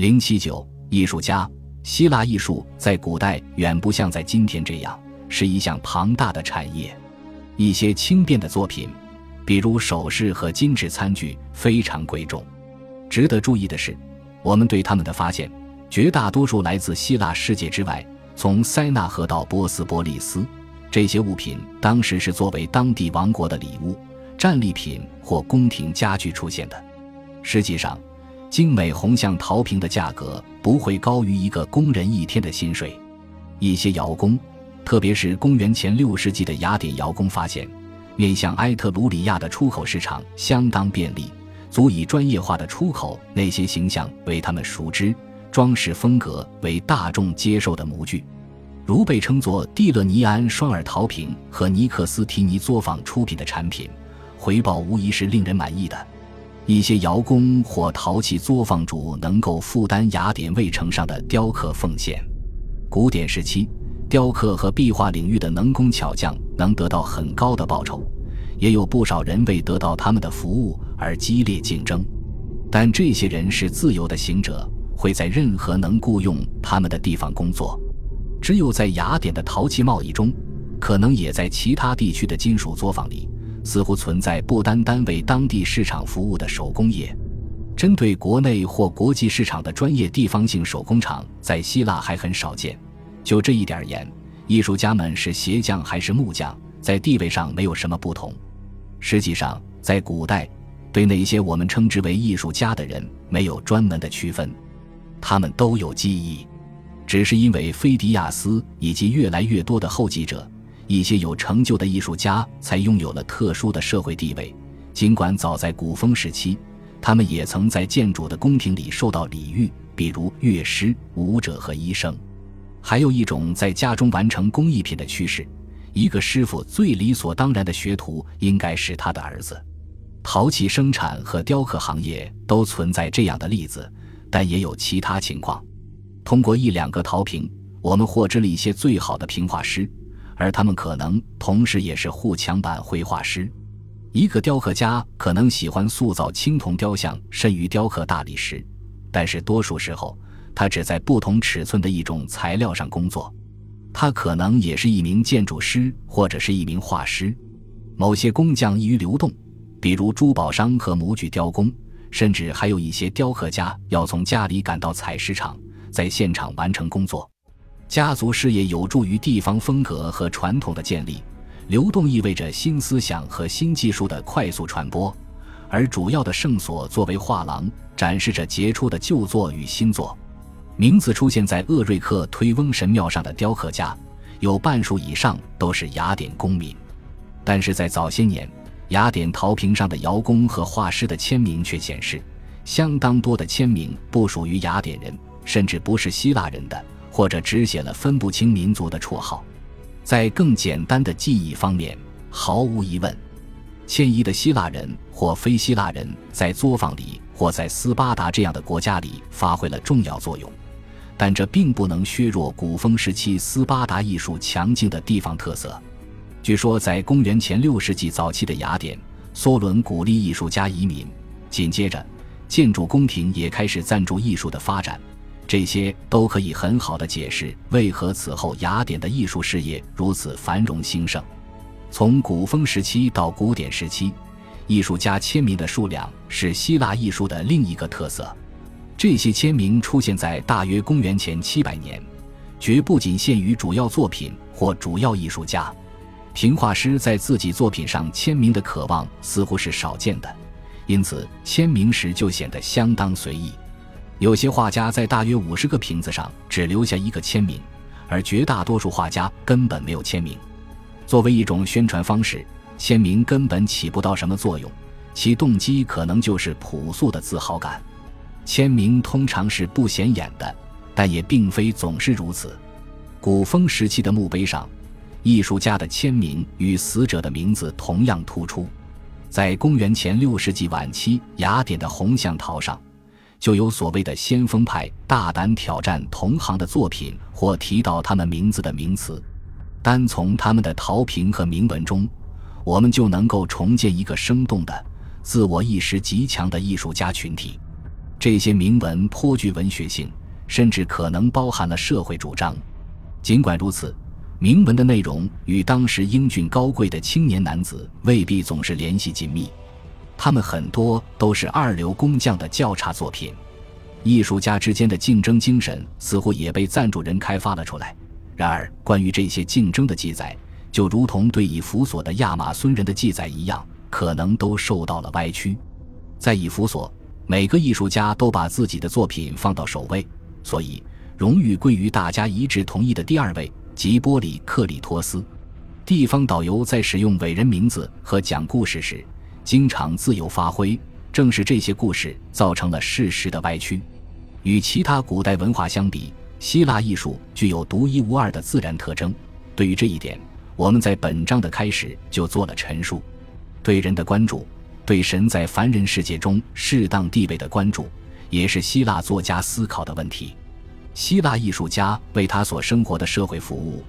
零七九艺术家，希腊艺术在古代远不像在今天这样是一项庞大的产业。一些轻便的作品，比如首饰和金质餐具，非常贵重。值得注意的是，我们对他们的发现，绝大多数来自希腊世界之外。从塞纳河到波斯波利斯，这些物品当时是作为当地王国的礼物、战利品或宫廷家具出现的。实际上，精美红象陶瓶的价格不会高于一个工人一天的薪水。一些窑工，特别是公元前六世纪的雅典窑工发现，面向埃特鲁里亚的出口市场相当便利，足以专业化的出口那些形象为他们熟知。装饰风格为大众接受的模具，如被称作蒂勒尼安双耳陶瓶和尼克斯提尼作坊出品的产品，回报无疑是令人满意的。一些窑工或陶器作坊主能够负担雅典卫城上的雕刻奉献。古典时期，雕刻和壁画领域的能工巧匠能得到很高的报酬，也有不少人为得到他们的服务而激烈竞争。但这些人是自由的行者。会在任何能雇佣他们的地方工作，只有在雅典的陶器贸易中，可能也在其他地区的金属作坊里，似乎存在不单单为当地市场服务的手工业。针对国内或国际市场的专业地方性手工厂，在希腊还很少见。就这一点而言，艺术家们是鞋匠还是木匠，在地位上没有什么不同。实际上，在古代，对那些我们称之为艺术家的人，没有专门的区分。他们都有记忆，只是因为菲迪亚斯以及越来越多的后继者，一些有成就的艺术家才拥有了特殊的社会地位。尽管早在古风时期，他们也曾在建筑的宫廷里受到礼遇，比如乐师、舞者和医生。还有一种在家中完成工艺品的趋势，一个师傅最理所当然的学徒应该是他的儿子。陶器生产和雕刻行业都存在这样的例子。但也有其他情况。通过一两个陶瓶，我们获知了一些最好的平画师，而他们可能同时也是护墙板绘画师。一个雕刻家可能喜欢塑造青铜雕像，甚于雕刻大理石，但是多数时候他只在不同尺寸的一种材料上工作。他可能也是一名建筑师或者是一名画师。某些工匠易于流动，比如珠宝商和模具雕工。甚至还有一些雕刻家要从家里赶到采石场，在现场完成工作。家族事业有助于地方风格和传统的建立，流动意味着新思想和新技术的快速传播。而主要的圣所作为画廊，展示着杰出的旧作与新作。名字出现在厄瑞克推翁神庙上的雕刻家，有半数以上都是雅典公民。但是在早些年。雅典陶瓶上的窑工和画师的签名却显示，相当多的签名不属于雅典人，甚至不是希腊人的，或者只写了分不清民族的绰号。在更简单的记忆方面，毫无疑问，迁移的希腊人或非希腊人在作坊里或在斯巴达这样的国家里发挥了重要作用，但这并不能削弱古风时期斯巴达艺术强劲的地方特色。据说，在公元前六世纪早期的雅典，梭伦鼓励艺术家移民。紧接着，建筑宫廷也开始赞助艺术的发展。这些都可以很好的解释为何此后雅典的艺术事业如此繁荣兴盛。从古风时期到古典时期，艺术家签名的数量是希腊艺术的另一个特色。这些签名出现在大约公元前七百年，绝不仅限于主要作品或主要艺术家。评画师在自己作品上签名的渴望似乎是少见的，因此签名时就显得相当随意。有些画家在大约五十个瓶子上只留下一个签名，而绝大多数画家根本没有签名。作为一种宣传方式，签名根本起不到什么作用，其动机可能就是朴素的自豪感。签名通常是不显眼的，但也并非总是如此。古风时期的墓碑上。艺术家的签名与死者的名字同样突出，在公元前六世纪晚期，雅典的红象陶上就有所谓的先锋派大胆挑战同行的作品或提到他们名字的名词。单从他们的陶瓶和铭文中，我们就能够重建一个生动的、自我意识极强的艺术家群体。这些铭文颇具文学性，甚至可能包含了社会主张。尽管如此，铭文的内容与当时英俊高贵的青年男子未必总是联系紧密，他们很多都是二流工匠的较差作品。艺术家之间的竞争精神似乎也被赞助人开发了出来。然而，关于这些竞争的记载，就如同对以弗所的亚马孙人的记载一样，可能都受到了歪曲。在以弗所，每个艺术家都把自己的作品放到首位，所以荣誉归于大家一致同意的第二位，即波里克里托斯。地方导游在使用伟人名字和讲故事时，经常自由发挥。正是这些故事造成了事实的歪曲。与其他古代文化相比，希腊艺术具有独一无二的自然特征。对于这一点，我们在本章的开始就做了陈述。对人的关注，对神在凡人世界中适当地位的关注，也是希腊作家思考的问题。希腊艺术家为他所生活的社会服务，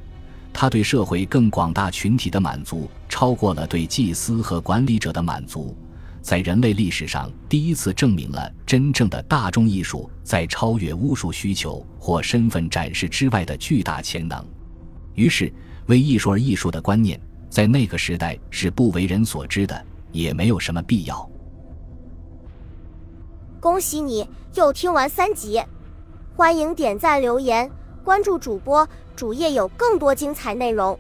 他对社会更广大群体的满足，超过了对祭司和管理者的满足。在人类历史上，第一次证明了真正的大众艺术在超越巫术需求或身份展示之外的巨大潜能。于是，为艺术而艺术的观念在那个时代是不为人所知的，也没有什么必要。恭喜你又听完三集，欢迎点赞、留言、关注主播，主页有更多精彩内容。